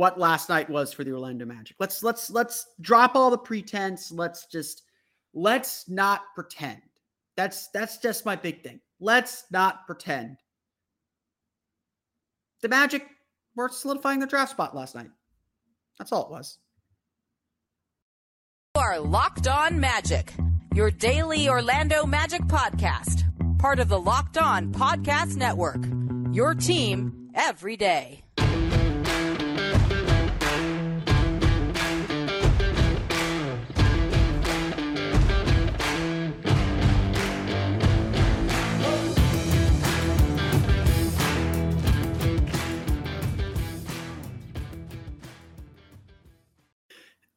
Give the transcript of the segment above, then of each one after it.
what last night was for the Orlando Magic. Let's let's let's drop all the pretense. Let's just let's not pretend. That's that's just my big thing. Let's not pretend. The Magic were solidifying their draft spot last night. That's all it was. You are Locked On Magic, your daily Orlando Magic podcast, part of the Locked On Podcast Network. Your team every day.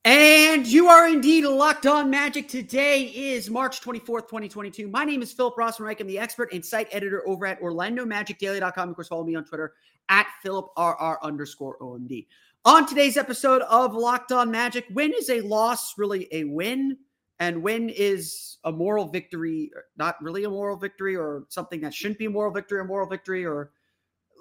And you are indeed locked on magic. Today is March 24th, 2022. My name is Philip Rossman-Reich. I'm the expert and site editor over at OrlandoMagicDaily.com. Of course, follow me on Twitter at PhilipRR underscore OMD. On today's episode of Locked On Magic, win is a loss, really a win, and win is a moral victory, not really a moral victory, or something that shouldn't be a moral victory, a moral victory, or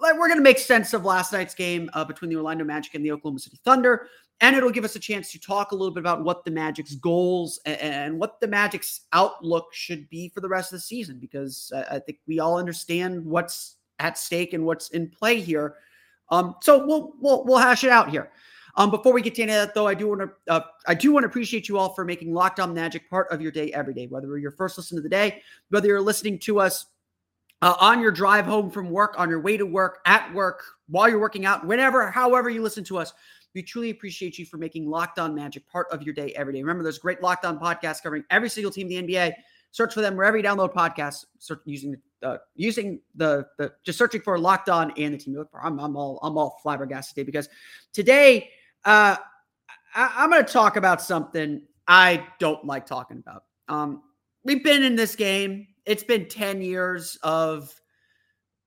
like we're going to make sense of last night's game uh, between the Orlando Magic and the Oklahoma City Thunder. And it'll give us a chance to talk a little bit about what the Magic's goals and, what the Magic's outlook should be for the rest of the season, because I, think we all understand what's at stake and what's in play here. Um, so we'll we'll we'll hash it out here. Um, before we get to any of that, though, I do want to uh, I do want to appreciate you all for making Locked On Magic part of your day every day, whether you're your first listen of the day, whether you're listening to us uh, on your drive home from work, on your way to work, at work, while you're working out, whenever, however you listen to us. We truly appreciate you for making Locked On Magic part of your day every day. Remember, there's great Locked On podcasts covering every single team in the NBA. Search for them wherever you download podcasts. Search using uh, using the the just searching for Locked On and the team. I'm I'm all I'm all flabbergasted today because today uh, I, I'm going to talk about something I don't like talking about. Um, we've been in this game. It's been ten years of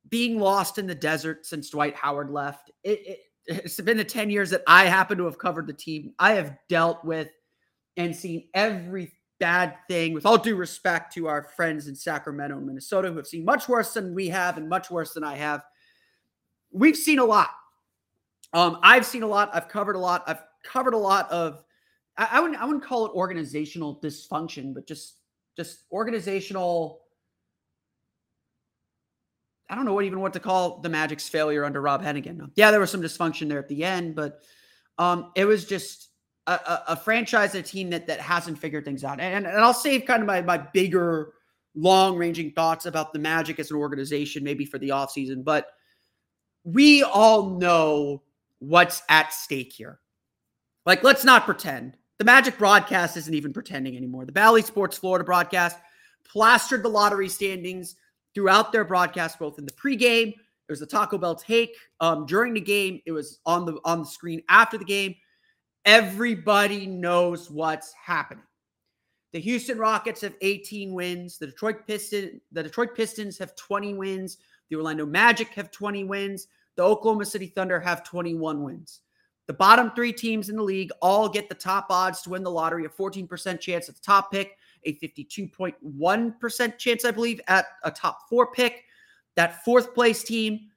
being lost in the desert since Dwight Howard left. It, it it's been the 10 years that I happen to have covered the team. I have dealt with and seen every bad thing, with all due respect to our friends in Sacramento and Minnesota who have seen much worse than we have and much worse than I have. We've seen a lot. Um, I've seen a lot. I've covered a lot. I've covered a lot of I, I wouldn't I wouldn't call it organizational dysfunction, but just just organizational I don't know what even what to call the Magic's failure under Rob Hennigan. Yeah, there was some dysfunction there at the end, but um, it was just a, a, a, franchise, a team that that hasn't figured things out. And, and I'll save kind of my my bigger long ranging thoughts about the Magic as an organization, maybe for the offseason, but we all know what's at stake here. Like, let's not pretend. The Magic broadcast isn't even pretending anymore. The Bally Sports Florida broadcast plastered the lottery standings throughout their broadcast, both in the pregame. There was a Taco Bell take um, during the game. It was on the on the screen after the game. Everybody knows what's happening. The Houston Rockets have 18 wins. The Detroit Pistons, the Detroit Pistons have 20 wins. The Orlando Magic have 20 wins. The Oklahoma City Thunder have 21 wins. The bottom three teams in the league all get the top odds to win the lottery, a 14% chance at the top pick, a 52.1% chance, I believe, at a top four pick. That fourth place team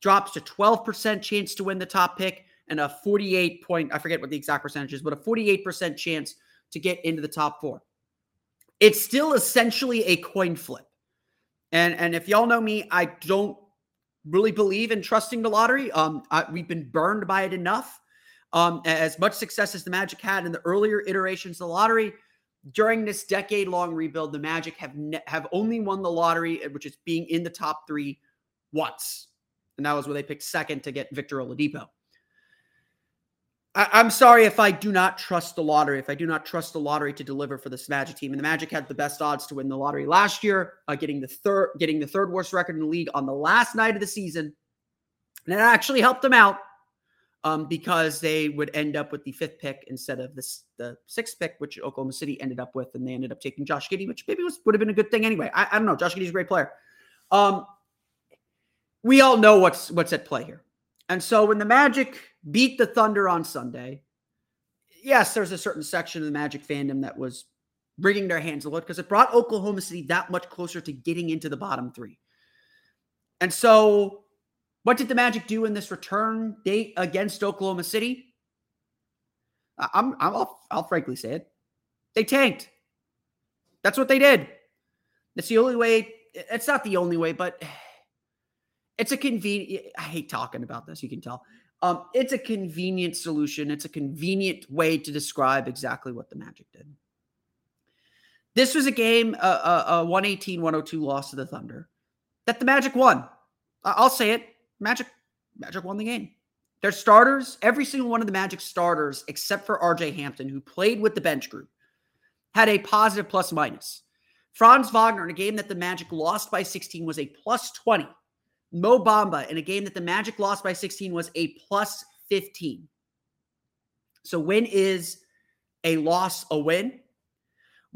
drops to 12% chance to win the top pick and a 48 point, I forget what the exact percentage is, but a 48% chance to get into the top four. It's still essentially a coin flip. And and if y'all know me, I don't really believe in trusting the lottery. Um, I, we've been burned by it enough. Um, as much success as the Magic had in the earlier iterations of the lottery, during this decade-long rebuild, the Magic have ne- have only won the lottery, uh, which is being in the top three once, and that was where they picked second to get Victor Oladipo. I, am sorry if I do not trust the lottery. If I do not trust the lottery to deliver for this Magic team, and the Magic had the best odds to win the lottery last year, uh, getting the third, getting the third worst record in the league on the last night of the season, and it actually helped them out um, because they would end up with the fifth pick instead of this the sixth pick, which Oklahoma City ended up with, and they ended up taking Josh Giddey, which maybe was would have been a good thing anyway. I, I don't know. Josh Giddey's a great player. Um, we all know what's what's at play here. And so when the Magic beat the Thunder on Sunday, yes, there's a certain section of the Magic fandom that was wringing their hands a lot because it brought Oklahoma City that much closer to getting into the bottom three. And so, what did the Magic do in this return date against Oklahoma City? I'm, I'm I'll, I'll frankly say it. They tanked. That's what they did. That's the only way. It's not the only way, but it's a convenient. I hate talking about this. You can tell. Um, it's a convenient solution. It's a convenient way to describe exactly what the Magic did. This was a game, a, a 118 102 loss to the Thunder that the Magic won. I'll say it Magic, Magic won the game. Their starters, every single one of the Magic starters, except for RJ Hampton, who played with the bench group, had a positive plus minus. Franz Wagner, in a game that the Magic lost by 16, was a plus 20. Mo Bamba in a game that the Magic lost by 16 was a plus 15. So when is a loss a win.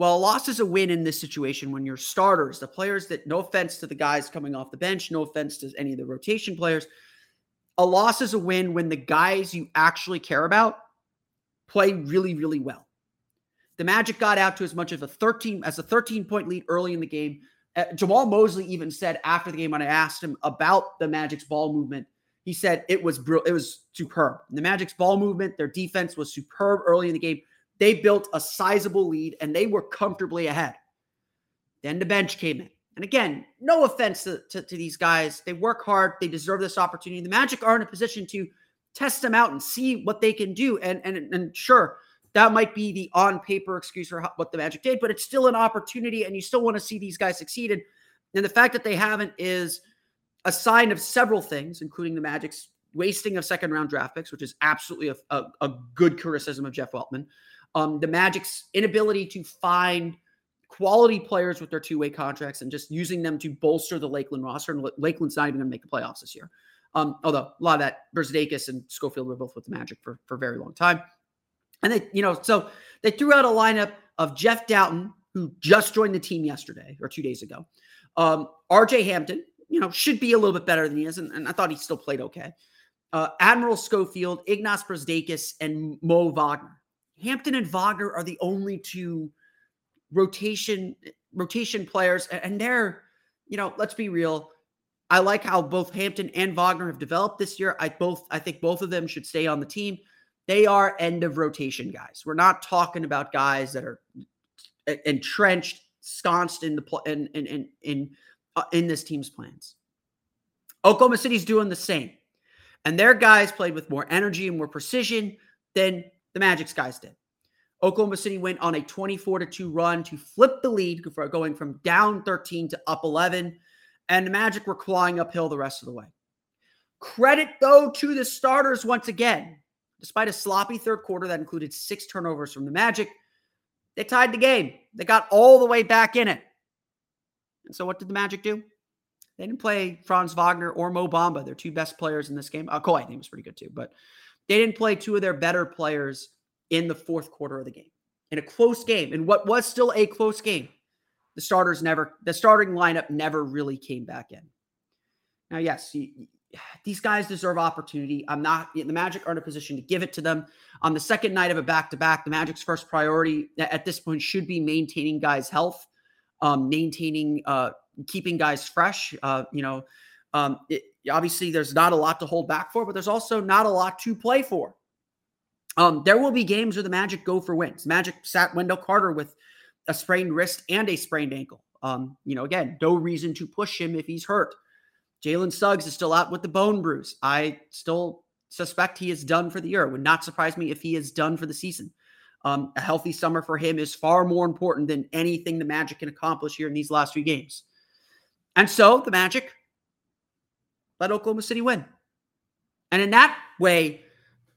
Well, a loss is a win in this situation when your starters, the players that, no offense to the guys coming off the bench, no offense to any of the rotation players, a loss is a win when the guys you actually care about play really, really well. The Magic got out to as much of a 13 as a 13 point lead early in the game. Uh, Jamahl Mosley even said after the game when I asked him about the Magic's ball movement, he said it was it was superb. The Magic's ball movement, their defense was superb early in the game. They built a sizable lead and they were comfortably ahead. Then the bench came in. And again, no offense to, to, to these guys. They work hard. They deserve this opportunity. The Magic are in a position to test them out and see what they can do. And and and sure, that might be the on paper excuse for what the Magic did, but it's still an opportunity, and you still want to see these guys succeed. And the fact that they haven't is a sign of several things, including the Magic's wasting of second round draft picks, which is absolutely a, a, a good criticism of Jeff Weltman. Um, the Magic's inability to find quality players with their two way contracts and just using them to bolster the Lakeland roster. And Lakeland's not even going to make the playoffs this year. Um, although a lot of that, Brazdeikis and Schofield were both with the Magic for, for a very long time. And they, you know, so they threw out a lineup of Jeff Dowtin, who just joined the team yesterday or two days ago. Um, RJ Hampton, you know, should be a little bit better than he is, and, and I thought he still played okay. Uh, Admiral Schofield, Ignas Brazdeikis, and Mo Wagner. Hampton and Wagner are the only two rotation rotation players, and they're, you know, let's be real. I like how both Hampton and Wagner have developed this year. I both I think both of them should stay on the team. They are end of rotation guys. We're not talking about guys that are entrenched, sconced in the in in in uh, in this team's plans. Oklahoma City's doing the same, and their guys played with more energy and more precision than the Magic's guys did. Oklahoma City went on a 24 to 2 run to flip the lead, going from down 13 to up 11. And the Magic were clawing uphill the rest of the way. Credit, though, to the starters once again. Despite a sloppy third quarter that included six turnovers from the Magic, they tied the game. They got all the way back in it. And so, what did the Magic do? They didn't play Franz Wagner or Mo Bamba, their two best players in this game. Uh, Kawhi, I think was pretty good too, but they didn't play two of their better players in the fourth quarter of the game. In a close game, in what was still a close game, the starters never, the starting lineup never really came back in. Now, yes, you, these guys deserve opportunity. I'm not, the Magic are in a position to give it to them. On the second night of a back to back, the Magic's first priority at this point should be maintaining guys' health, um, maintaining, uh, keeping guys fresh. Uh, you know, um, it, obviously there's not a lot to hold back for, but there's also not a lot to play for. Um, there will be games where the Magic go for wins. Magic sat Wendell Carter with a sprained wrist and a sprained ankle. Um, you know, again, no reason to push him if he's hurt. Jalen Suggs is still out with the bone bruise. I still suspect he is done for the year. It would not surprise me if he is done for the season. Um, a healthy summer for him is far more important than anything the Magic can accomplish here in these last few games. And so the Magic let Oklahoma City win. And in that way,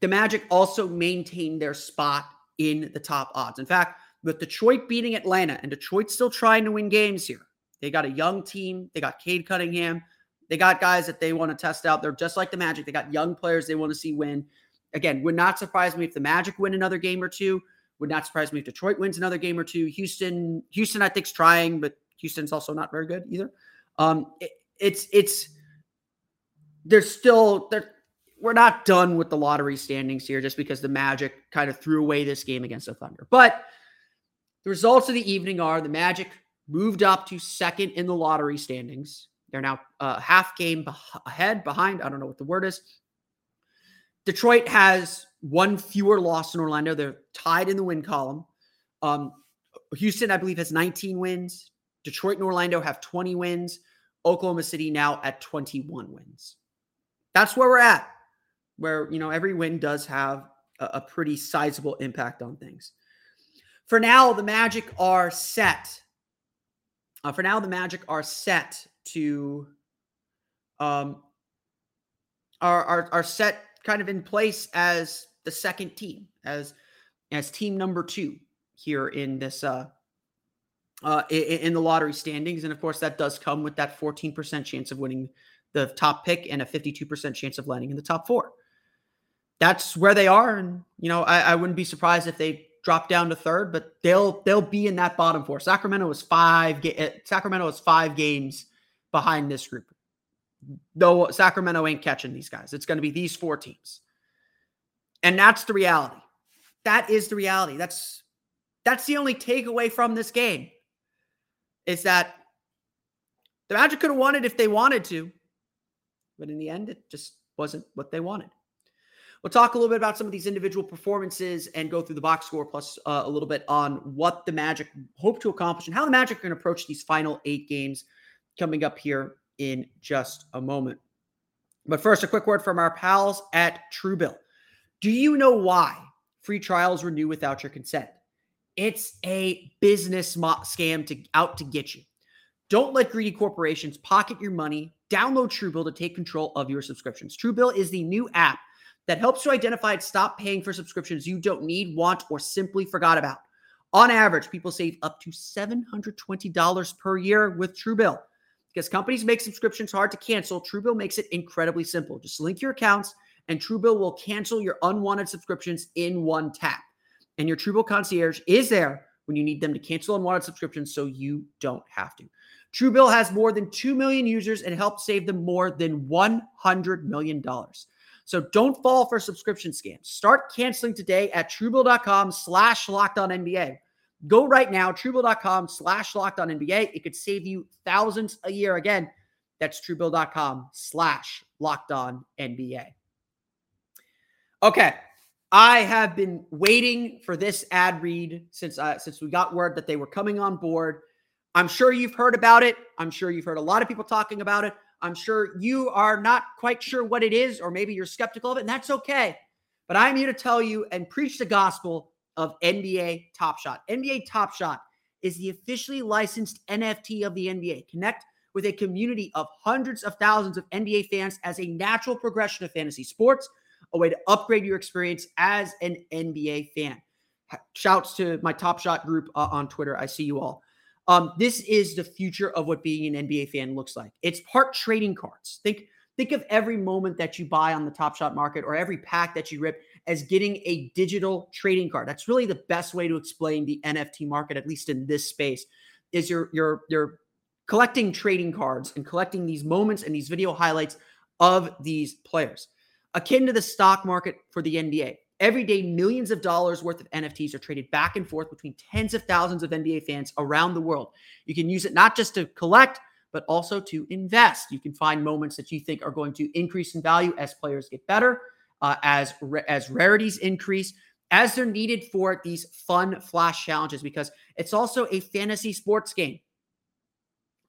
the Magic also maintained their spot in the top odds. In fact, with Detroit beating Atlanta and Detroit still trying to win games here, they got a young team. They got Cade Cunningham. They got guys that they want to test out. They're just like the Magic. They got young players they want to see win. Again, would not surprise me if the Magic win another game or two. Would not surprise me if Detroit wins another game or two. Houston, Houston, I think's trying, but Houston's also not very good either. Um, it, it's it's there's still there. We're not done with the lottery standings here just because the Magic kind of threw away this game against the Thunder. But the results of the evening are the Magic moved up to second in the lottery standings. They're now uh, half game ahead, behind. I don't know what the word is. Detroit has one fewer loss than Orlando. They're tied in the win column. Um, Houston, I believe, has 19 wins. Detroit and Orlando have 20 wins. Oklahoma City now at 21 wins. That's where we're at, where, you know, every win does have a, a pretty sizable impact on things. For now, the Magic are set. Uh, for now, the Magic are set to um are, are are set kind of in place as the second team, as as team number two here in this uh uh in, in the lottery standings. And of course, that does come with that 14% chance of winning the top pick and a 52% chance of landing in the top four. That's where they are. And, you know, I, I wouldn't be surprised if they drop down to third, but they'll they'll be in that bottom four. Sacramento is five. Ga- eh, Sacramento is five games behind this group. Though Sacramento ain't catching these guys. It's going to be these four teams. And that's the reality. That is the reality. That's that's the only takeaway from this game. Is that the Magic could have won it if they wanted to, but in the end, it just wasn't what they wanted. We'll talk a little bit about some of these individual performances and go through the box score, plus uh, a little bit on what the Magic hope to accomplish and how the Magic are going to approach these final eight games coming up here in just a moment. But first, a quick word from our pals at Truebill. Do you know why free trials renew without your consent? It's a business mo- scam to out to get you. Don't let greedy corporations pocket your money. Download Truebill to take control of your subscriptions. Truebill is the new app that helps you identify and stop paying for subscriptions you don't need, want, or simply forgot about. On average, people save up to $720 per year with Truebill. Because companies make subscriptions hard to cancel, Truebill makes it incredibly simple. Just link your accounts, and Truebill will cancel your unwanted subscriptions in one tap. And your Truebill concierge is there when you need them to cancel unwanted subscriptions so you don't have to. Truebill has more than 2 million users and helps save them more than $100 million. So don't fall for subscription scams. Start canceling today at truebill.com slash locked on NBA. Go right now, truebill.com slash locked on NBA. It could save you thousands a year. Again, that's truebill.com slash locked on NBA. Okay. I have been waiting for this ad read since uh, since we got word that they were coming on board. I'm sure you've heard about it. I'm sure you've heard a lot of people talking about it. I'm sure you are not quite sure what it is, or maybe you're skeptical of it, and that's okay. But I'm here to tell you and preach the gospel of NBA Top Shot. NBA Top Shot is the officially licensed NFT of the NBA. Connect with a community of hundreds of thousands of NBA fans as a natural progression of fantasy sports, a way to upgrade your experience as an NBA fan. Shouts to my Top Shot group uh, on Twitter. I see you all. Um, this is the future of what being an NBA fan looks like. It's part trading cards. Think think of every moment that you buy on the Top Shot market or every pack that you rip as getting a digital trading card. That's really the best way to explain the NFT market, at least in this space. Is you're you're you're collecting trading cards and collecting these moments and these video highlights of these players, akin to the stock market for the NBA. Every day, millions of dollars worth of NFTs are traded back and forth between tens of thousands of NBA fans around the world. You can use it not just to collect, but also to invest. You can find moments that you think are going to increase in value as players get better, uh, as as rarities increase, as they're needed for these fun flash challenges. Because it's also a fantasy sports game.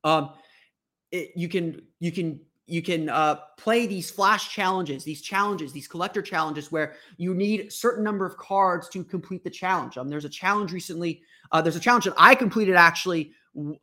Um, it, you can you can you can uh, play these flash challenges, these challenges, these collector challenges where you need a certain number of cards to complete the challenge. Um, there's a challenge recently. Uh, there's a challenge that I completed actually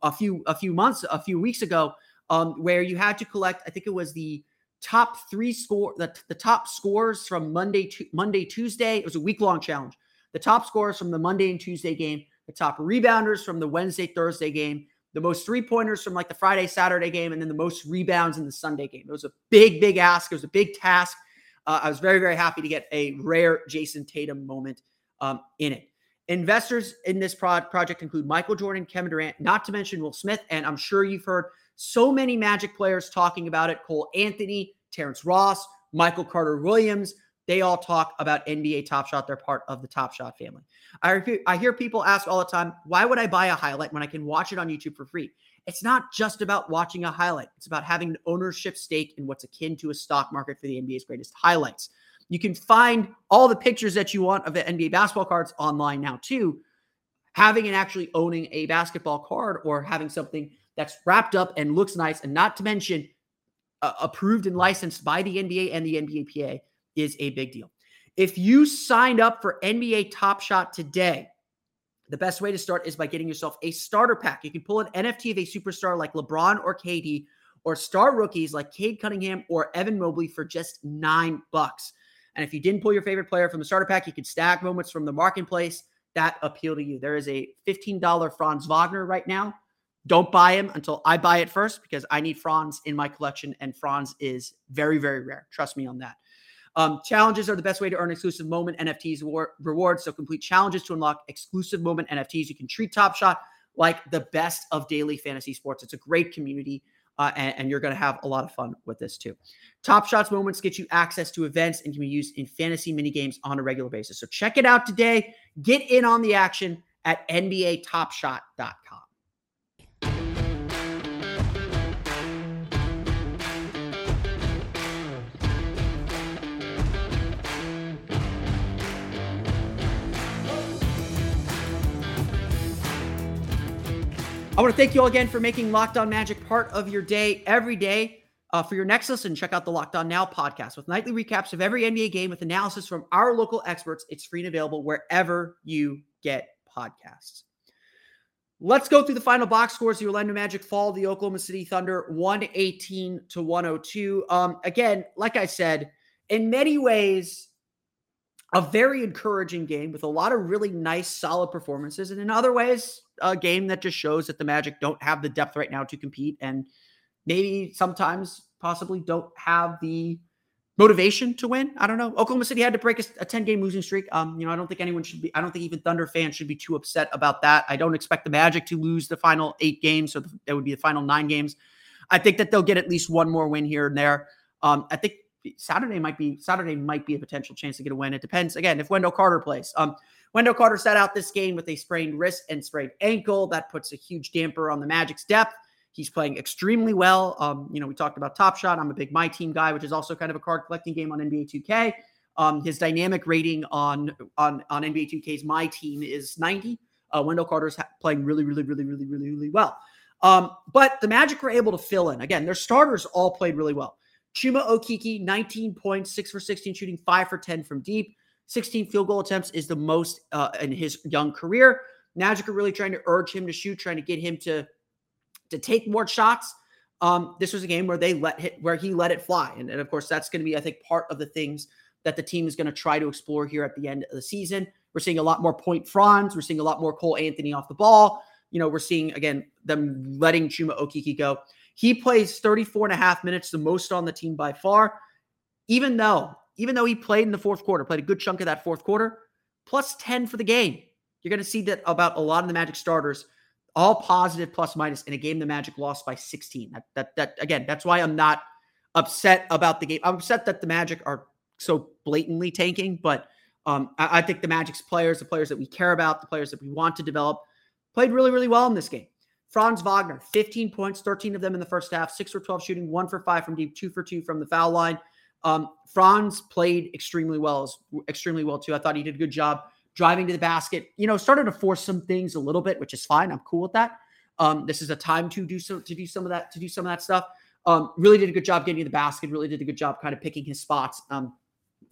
a few a few months, a few weeks ago, um, where you had to collect. I think it was the top three score, the, the top scores from Monday to Monday Tuesday. It was a week long challenge. The top scores from the Monday and Tuesday game, the top rebounders from the Wednesday Thursday game, the most three pointers from like the Friday, Saturday game, and then the most rebounds in the Sunday game. It was a big, big ask. It was a big task. Uh, I was very, very happy to get a rare Jayson Tatum moment um, in it. Investors in this pro- project include Michael Jordan, Kevin Durant, not to mention Will Smith, and I'm sure you've heard so many Magic players talking about it. Cole Anthony, Terrence Ross, Michael Carter Williams, they all talk about NBA Top Shot. They're part of the Top Shot family. I, I hear people ask all the time, why would I buy a highlight when I can watch it on YouTube for free? It's not just about watching a highlight, it's about having an ownership stake in what's akin to a stock market for the NBA's greatest highlights. You can find all the pictures that you want of the NBA basketball cards online now, too. Having and actually owning a basketball card or having something that's wrapped up and looks nice, and not to mention uh, approved and licensed by the NBA and the NBAPA is a big deal. If you signed up for NBA Top Shot today, the best way to start is by getting yourself a starter pack. You can pull an NFT of a superstar like LeBron or KD, or star rookies like Cade Cunningham or Evan Mobley for just nine bucks. And if you didn't pull your favorite player from the starter pack, you can stack moments from the marketplace that appeal to you. There is a $15 Franz Wagner right now. Don't buy him until I buy it first because I need Franz in my collection, and Franz is very, very rare. Trust me on that. Um, challenges are the best way to earn exclusive moment NFTs war- rewards. So complete challenges to unlock exclusive moment NFTs. You can treat Top Shot like the best of daily fantasy sports. It's a great community. Uh, and, and, you're going to have a lot of fun with this too. Top Shots moments get you access to events and can be used in fantasy mini games on a regular basis. So check it out today. Get in on the action at NBATopShot.com. I want to thank you all again for making Locked On Magic part of your day every day. Uh, for your next listen, check out the Locked On Now podcast with nightly recaps of every NBA game with analysis from our local experts. It's free and available wherever you get podcasts. Let's go through the final box scores. The Orlando Magic fall the Oklahoma City Thunder 118 to 102. Um, again, like I said, in many ways, a very encouraging game with a lot of really nice, solid performances. And in other ways, a game that just shows that the Magic don't have the depth right now to compete and maybe sometimes possibly don't have the motivation to win. I don't know. Oklahoma City had to break a, a 10 game losing streak. Um, you know, I don't think anyone should be, I don't think even Thunder fans should be too upset about that. I don't expect the Magic to lose the final eight games. So that would be the final nine games. I think that they'll get at least one more win here and there. Um, I think Saturday might be Saturday might be a potential chance to get a win. It depends again if Wendell Carter plays. Um, Wendell Carter sat out this game with a sprained wrist and sprained ankle. That puts a huge damper on the Magic's depth. He's playing extremely well. Um, you know, we talked about Top Shot. I'm a big My Team guy, which is also kind of a card collecting game on NBA 2K. Um, his dynamic rating on on on NBA 2K's My Team is 90. Uh, Wendell Carter's ha- playing really, really, really, really, really, really well. Um, but the Magic were able to fill in. Again, their starters all played really well. Chuma Okeke, 19 points, 6 for 16 shooting, 5 for 10 from deep. 16 field goal attempts is the most uh, in his young career. Magic are really trying to urge him to shoot, trying to get him to to take more shots. Um, this was a game where they let hit where he let it fly, and, and of course that's going to be I think part of the things that the team is going to try to explore here at the end of the season. We're seeing a lot more point Franz. We're seeing a lot more Cole Anthony off the ball. You know, we're seeing again them letting Chuma Okeke go. He plays 34 and a half minutes, the most on the team by far. Even though, even though he played in the fourth quarter, played a good chunk of that fourth quarter, plus 10 for the game. You're going to see that about a lot of the Magic starters, all positive plus minus in a game the Magic lost by 16. That that that again, that's why I'm not upset about the game. I'm upset that the Magic are so blatantly tanking, but um, I, I think the Magic's players, the players that we care about, the players that we want to develop, played really, really well in this game. Franz Wagner, 15 points, 13 of them in the first half, six for 12 shooting, one for five from deep, two for two from the foul line. Um, Franz played extremely well, extremely well too. I thought he did a good job driving to the basket. You know, started to force some things a little bit, which is fine. I'm cool with that. Um, this is a time to do so to do some of that to do some of that stuff. Um, really did a good job getting to the basket. Really did a good job kind of picking his spots. Um,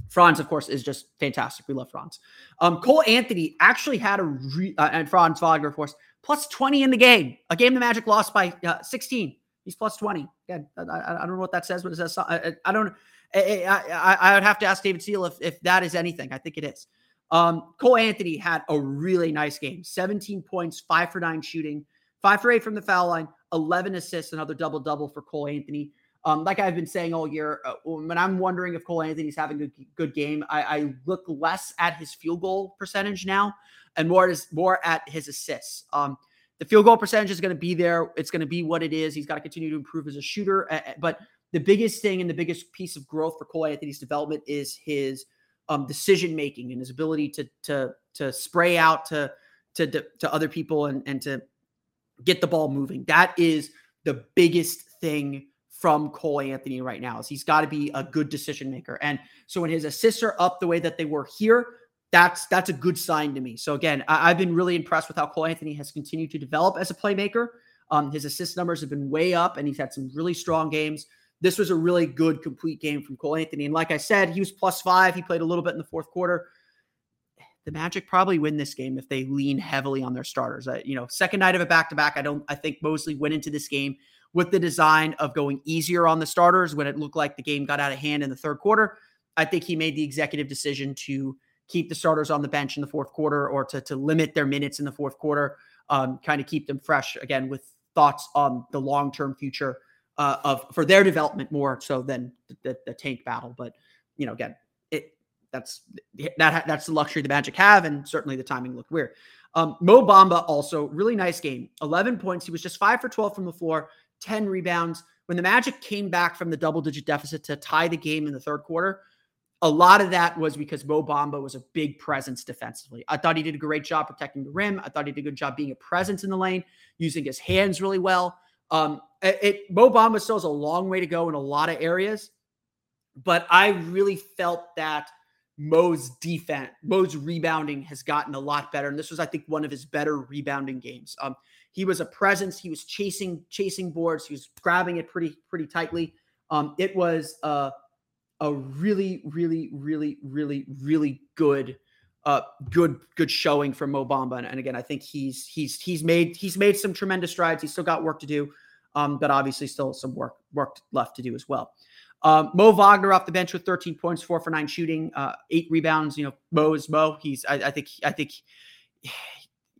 Franz, of course, is just fantastic. We love Franz. Um, Cole Anthony actually had a re- uh, and Franz Wagner, of course, plus 20 in the game. A game the Magic lost by uh, 16. He's plus 20. Again, I, I, don't know what that says, but it says I, I don't. I, I, would have to ask David Seal if, if that is anything. I think it is. Um, Cole Anthony had a really nice game 17 points, five for nine shooting, five for eight from the foul line, 11 assists, another double double for Cole Anthony. Um, like I've been saying all year, uh, when I'm wondering if Cole Anthony's having a good game, I, I, look less at his field goal percentage now and more at his, more at his assists. Um, the field goal percentage is going to be there. It's going to be what it is. He's got to continue to improve as a shooter. But the biggest thing and the biggest piece of growth for Cole Anthony's development is his um, decision making and his ability to to to spray out to to to other people and and to get the ball moving. That is the biggest thing from Cole Anthony right now. Is he's got to be a good decision maker. And so when his assists are up the way that they were here, that's that's a good sign to me. So again, I, have been really impressed with how Cole Anthony has continued to develop as a playmaker. Um, his assist numbers have been way up, and he's had some really strong games. This was a really good, complete game from Cole Anthony. And like I said, he was plus five. He played a little bit in the fourth quarter. The Magic probably win this game if they lean heavily on their starters. Uh, you know, second night of a back to back. I don't. I think Mosley went into this game with the design of going easier on the starters when it looked like the game got out of hand in the third quarter. I think he made the executive decision to keep the starters on the bench in the fourth quarter or to, to limit their minutes in the fourth quarter, um, kind of keep them fresh again with thoughts on the long term future uh, of for their development more so than the, the, the, tank battle. But you know, again, it that's that that's the luxury the Magic have, and certainly the timing looked weird. Um, Mo Bamba also really nice game, 11 points. He was just five for 12 from the floor, 10 rebounds. When the Magic came back from the double digit deficit to tie the game in the third quarter, a lot of that was because Mo Bamba was a big presence defensively. I thought he did a great job protecting the rim. I thought he did a good job being a presence in the lane, using his hands really well. Um, it, it Mo Bamba still has a long way to go in a lot of areas, but I really felt that Mo's defense, Mo's rebounding has gotten a lot better, and this was, I think, one of his better rebounding games. Um, he was a presence. He was chasing chasing boards. He was grabbing it pretty pretty tightly. Um, it was a a really really really really really good uh good good showing from Mo Bamba. And, and again, I think he's he's he's made he's made some tremendous strides. He's still got work to do, um, but obviously still some work work left to do as well. Um, Mo Wagner off the bench with 13 points, four for nine shooting, uh, eight rebounds. You know, Mo is Mo. He's I, I think I think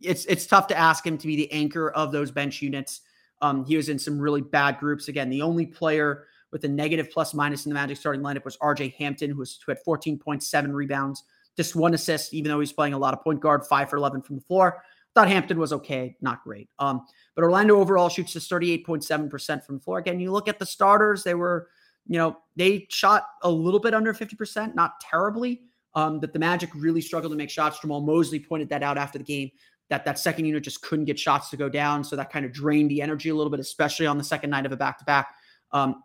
it's it's tough to ask him to be the anchor of those bench units. Um, he was in some really bad groups. Again, the only player with a negative plus minus in the Magic starting lineup was RJ Hampton, who, was, who had 14.7 rebounds, just one assist, even though he's playing a lot of point guard, five for 11 from the floor. Thought Hampton was okay, not great. Um, but Orlando overall shoots just 38.7% from the floor. Again, you look at the starters, they were, you know, they shot a little bit under 50%, not terribly. Um, that the Magic really struggled to make shots. Jamahl Mosley pointed that out after the game that that second unit just couldn't get shots to go down. So that kind of drained the energy a little bit, especially on the second night of a back to back.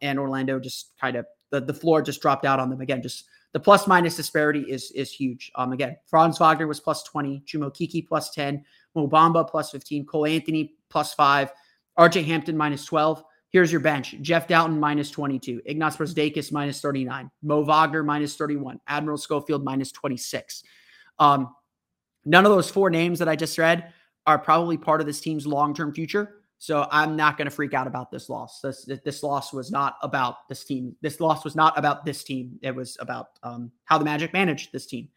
And Orlando just kind of the, the floor just dropped out on them again. Just the plus minus disparity is is huge. Um, again, Franz Wagner was plus 20, Chuma Okeke plus 10, Mo Bamba plus 15, Cole Anthony plus five, RJ Hampton minus 12. Here's your bench Jeff Dowtin minus 22, Ignas Brazdeikis minus 39, Mo Wagner minus 31, Admiral Schofield minus 26. Um, none of those four names that I just read are probably part of this team's long term future. So I'm not going to freak out about this loss. This this loss was not about this team. This loss was not about this team. It was about um, how the Magic managed this team.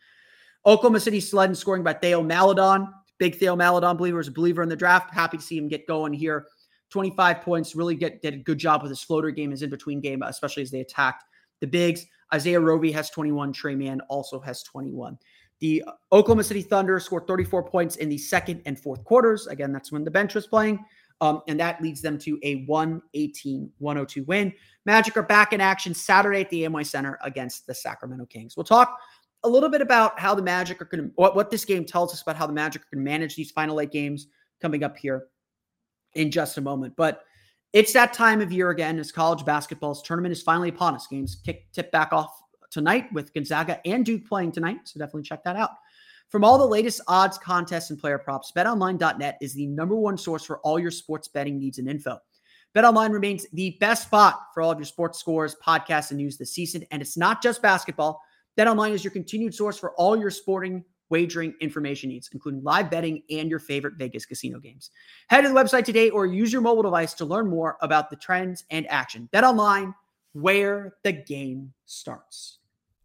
Oklahoma City sled and scoring by Theo Maledon. Big Theo Maledon believer is a believer in the draft. Happy to see him get going here. 25 points. Really get did a good job with his floater game, his in between game, especially as they attacked the bigs. Isaiah Roby has 21. Tre Mann also has 21. The Oklahoma City Thunder scored 34 points in the second and fourth quarters. Again, that's when the bench was playing. Um, and that leads them to a 118 102 win. Magic are back in action Saturday at the Amway Center against the Sacramento Kings. We'll talk a little bit about how the Magic are going to, what, what this game tells us about how the Magic to manage these final eight games coming up here in just a moment. But it's that time of year again as college basketball's tournament is finally upon us. Games kick tip back off tonight with Gonzaga and Duke playing tonight. So definitely check that out. From all the latest odds, contests, and player props, betonline.net is the number one source for all your sports betting needs and info. BetOnline remains the best spot for all of your sports scores, podcasts, and news this season. And it's not just basketball. BetOnline is your continued source for all your sporting wagering information needs, including live betting and your favorite Vegas casino games. Head to the website today or use your mobile device to learn more about the trends and action. BetOnline, where the game starts.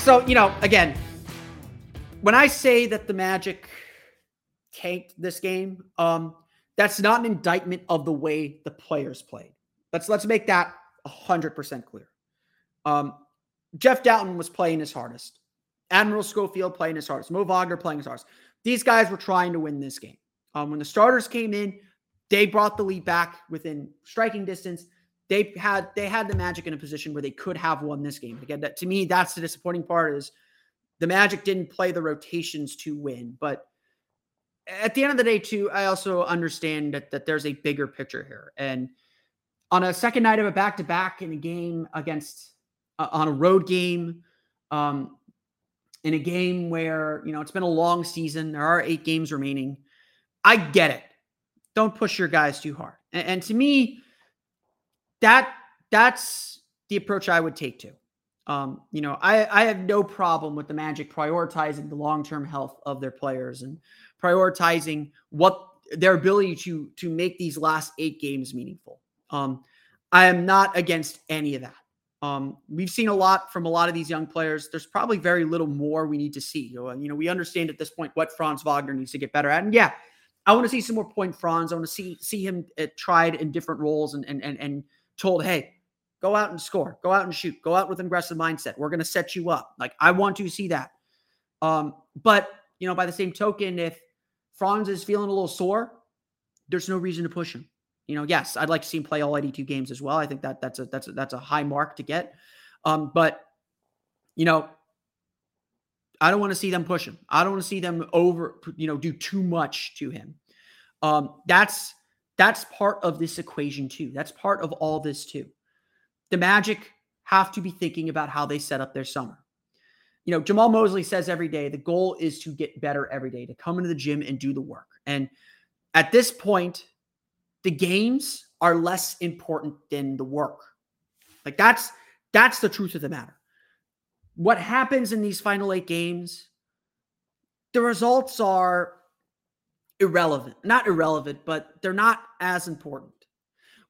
So, you know, again, when I say that the Magic tanked this game, um, that's not an indictment of the way the players played. Let's let's make that hundred percent clear. Um, Jeff Dowtin was playing his hardest. Admiral Schofield playing his hardest. Mo Wagner playing his hardest. These guys were trying to win this game. Um, when the starters came in, they brought the lead back within striking distance they had they had the Magic in a position where they could have won this game. Again, that to me, that's the disappointing part is the Magic didn't play the rotations to win. But at the end of the day, too, I also understand that, that there's a bigger picture here. And on a second night of a back to back in a game against uh, on a road game, um, in a game where you know it's been a long season, there are eight games remaining. I get it. Don't push your guys too hard. and, and to me that that's the approach I would take to. Um, you know, I, I have no problem with the Magic prioritizing the long term health of their players and prioritizing what their ability to to make these last eight games meaningful. Um, I am not against any of that. Um, we've seen a lot from a lot of these young players. There's probably very little more we need to see. You know, we understand at this point what Franz Wagner needs to get better at. And yeah, I want to see some more point Franz. I want to see see him uh, tried in different roles and and and and told, hey, go out and score, go out and shoot, go out with an aggressive mindset. We're going to set you up. Like I want to see that. Um, but you know, by the same token, if Franz is feeling a little sore, there's no reason to push him. You know, yes, I'd like to see him play all 82 games as well. I think that that's a that's a, that's a high mark to get. Um, but you know, I don't want to see them push him. I don't want to see them over, you know, do too much to him. Um, that's that's part of this equation too. That's part of all this too. The Magic have to be thinking about how they set up their summer. You know, Jamahl Mosley says every day the goal is to get better every day, to come into the gym and do the work. And at this point, the games are less important than the work. Like that's that's the truth of the matter. What happens in these final eight games, the results are irrelevant. Not irrelevant, but they're not as important.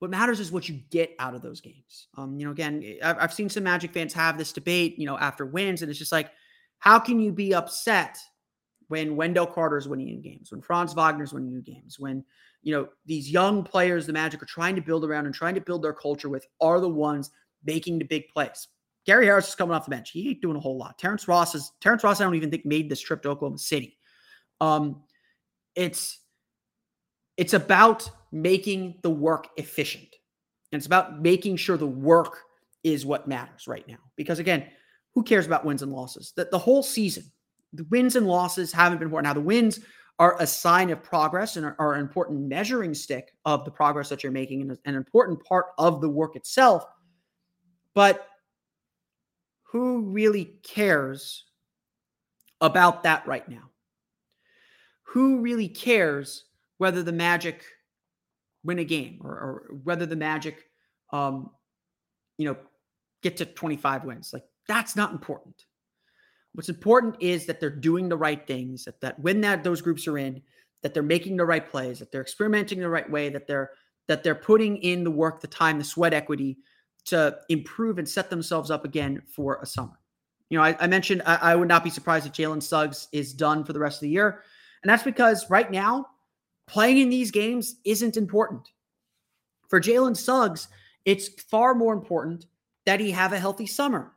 What matters is what you get out of those games. Um, you know, again, I've seen some Magic fans have this debate, you know, after wins, and it's just like, how can you be upset when Wendell Carter's winning you games, when Franz Wagner's winning you games, when you know, these young players the Magic are trying to build around and trying to build their culture with are the ones making the big plays. Gary Harris is coming off the bench. He ain't doing a whole lot. Terrence Ross is Terrence Ross. I don't even think made this trip to Oklahoma City. Um, it's it's about making the work efficient, and it's about making sure the work is what matters right now. Because again, who cares about wins and losses? That the whole season, the wins and losses haven't been important. Now the wins are a sign of progress and are, are an important measuring stick of the progress that you're making and an important part of the work itself. But who really cares about that right now? Who really cares whether the Magic win a game or, or whether the Magic, um, you know, get to 25 wins? Like that's not important. What's important is that they're doing the right things, that, that when that those groups are in, that they're making the right plays, that they're experimenting the right way, that they're that they're putting in the work, the time, the sweat equity to improve and set themselves up again for a summer. You know, I, I mentioned I, I, would not be surprised if Jalen Suggs is done for the rest of the year. And that's because right now, playing in these games isn't important. For Jalen Suggs, it's far more important that he have a healthy summer.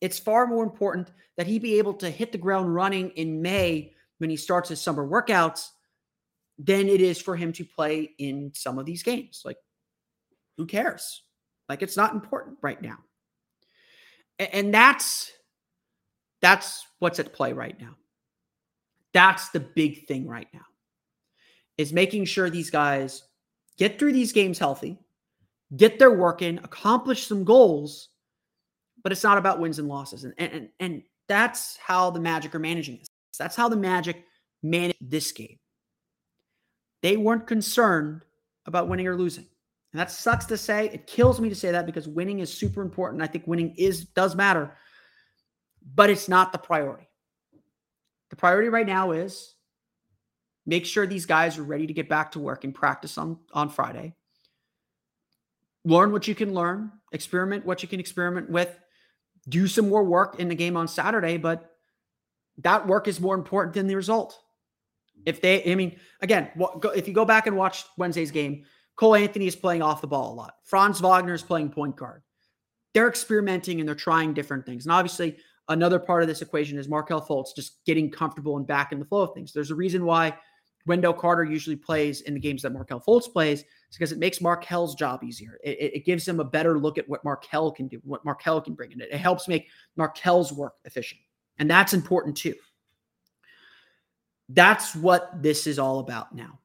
It's far more important that he be able to hit the ground running in May when he starts his summer workouts than it is for him to play in some of these games. Like, who cares? Like, it's not important right now. And that's that's what's at play right now. That's the big thing right now. Is making sure these guys get through these games healthy, get their work in, accomplish some goals, but it's not about wins and losses. And, and, and that's how the Magic are managing this. That's how the Magic managed this game. They weren't concerned about winning or losing. And that sucks to say. It kills me to say that because winning is super important. I think winning is does matter, but it's not the priority. The priority right now is make sure these guys are ready to get back to work and practice on, on Friday. Learn what you can learn, experiment what you can experiment with, do some more work in the game on Saturday, but that work is more important than the result. If they, I mean, again, if you go back and watch Wednesday's game, Cole Anthony is playing off the ball a lot. Franz Wagner is playing point guard. They're experimenting and they're trying different things. And obviously, another part of this equation is Markelle Fultz just getting comfortable and back in the flow of things. There's a reason why Wendell Carter usually plays in the games that Markelle Fultz plays it's because it makes Markelle's job easier. It, it, gives him a better look at what Markelle can do, what Markelle can bring in. It, it helps make Markelle's work efficient. And that's important too. That's what this is all about now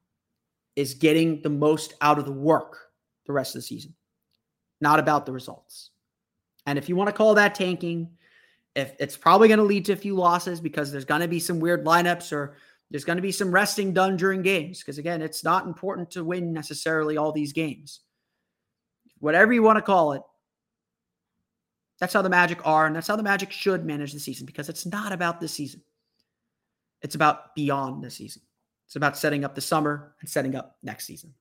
is getting the most out of the work the rest of the season, not about the results. And if you want to call that tanking, if it's probably going to lead to a few losses because there's going to be some weird lineups or there's going to be some resting done during games because, again, it's not important to win necessarily all these games. Whatever you want to call it, that's how the Magic are, and that's how the Magic should manage the season because it's not about this season. It's about beyond the season. It's about setting up the summer and setting up next season.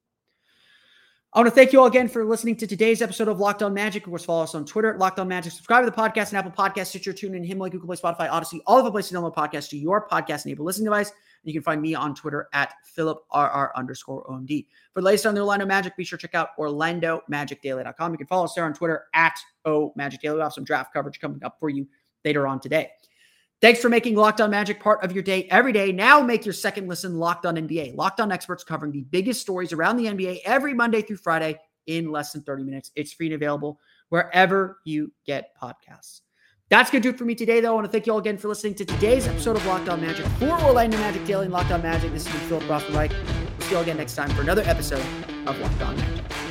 I want to thank you all again for listening to today's episode of Locked On Magic. Of course, follow us on Twitter, Locked On Magic. Subscribe to the podcast and Apple Podcast, Stitcher, TuneIn, Himalaya, Google Play, Spotify, Odyssey, all of the places to download podcasts to your podcast-enabled listening device. You can find me on Twitter at PhilipRR underscore OMD. For the latest on the Orlando Magic, be sure to check out OrlandoMagicDaily.com. You can follow us there on Twitter at O Magic Daily. We have some draft coverage coming up for you later on today. Thanks for making Locked On Magic part of your day every day. Now make your second listen Locked On NBA. Locked On experts covering the biggest stories around the NBA every Monday through Friday in less than 30 minutes. It's free and available wherever you get podcasts. That's going to do it for me today, though. I want to thank you all again for listening to today's episode of Locked On Magic for Orlando Magic Daily and Locked On Magic. This is Philip Rossman-Reich. We'll see you all again next time for another episode of Locked On Magic.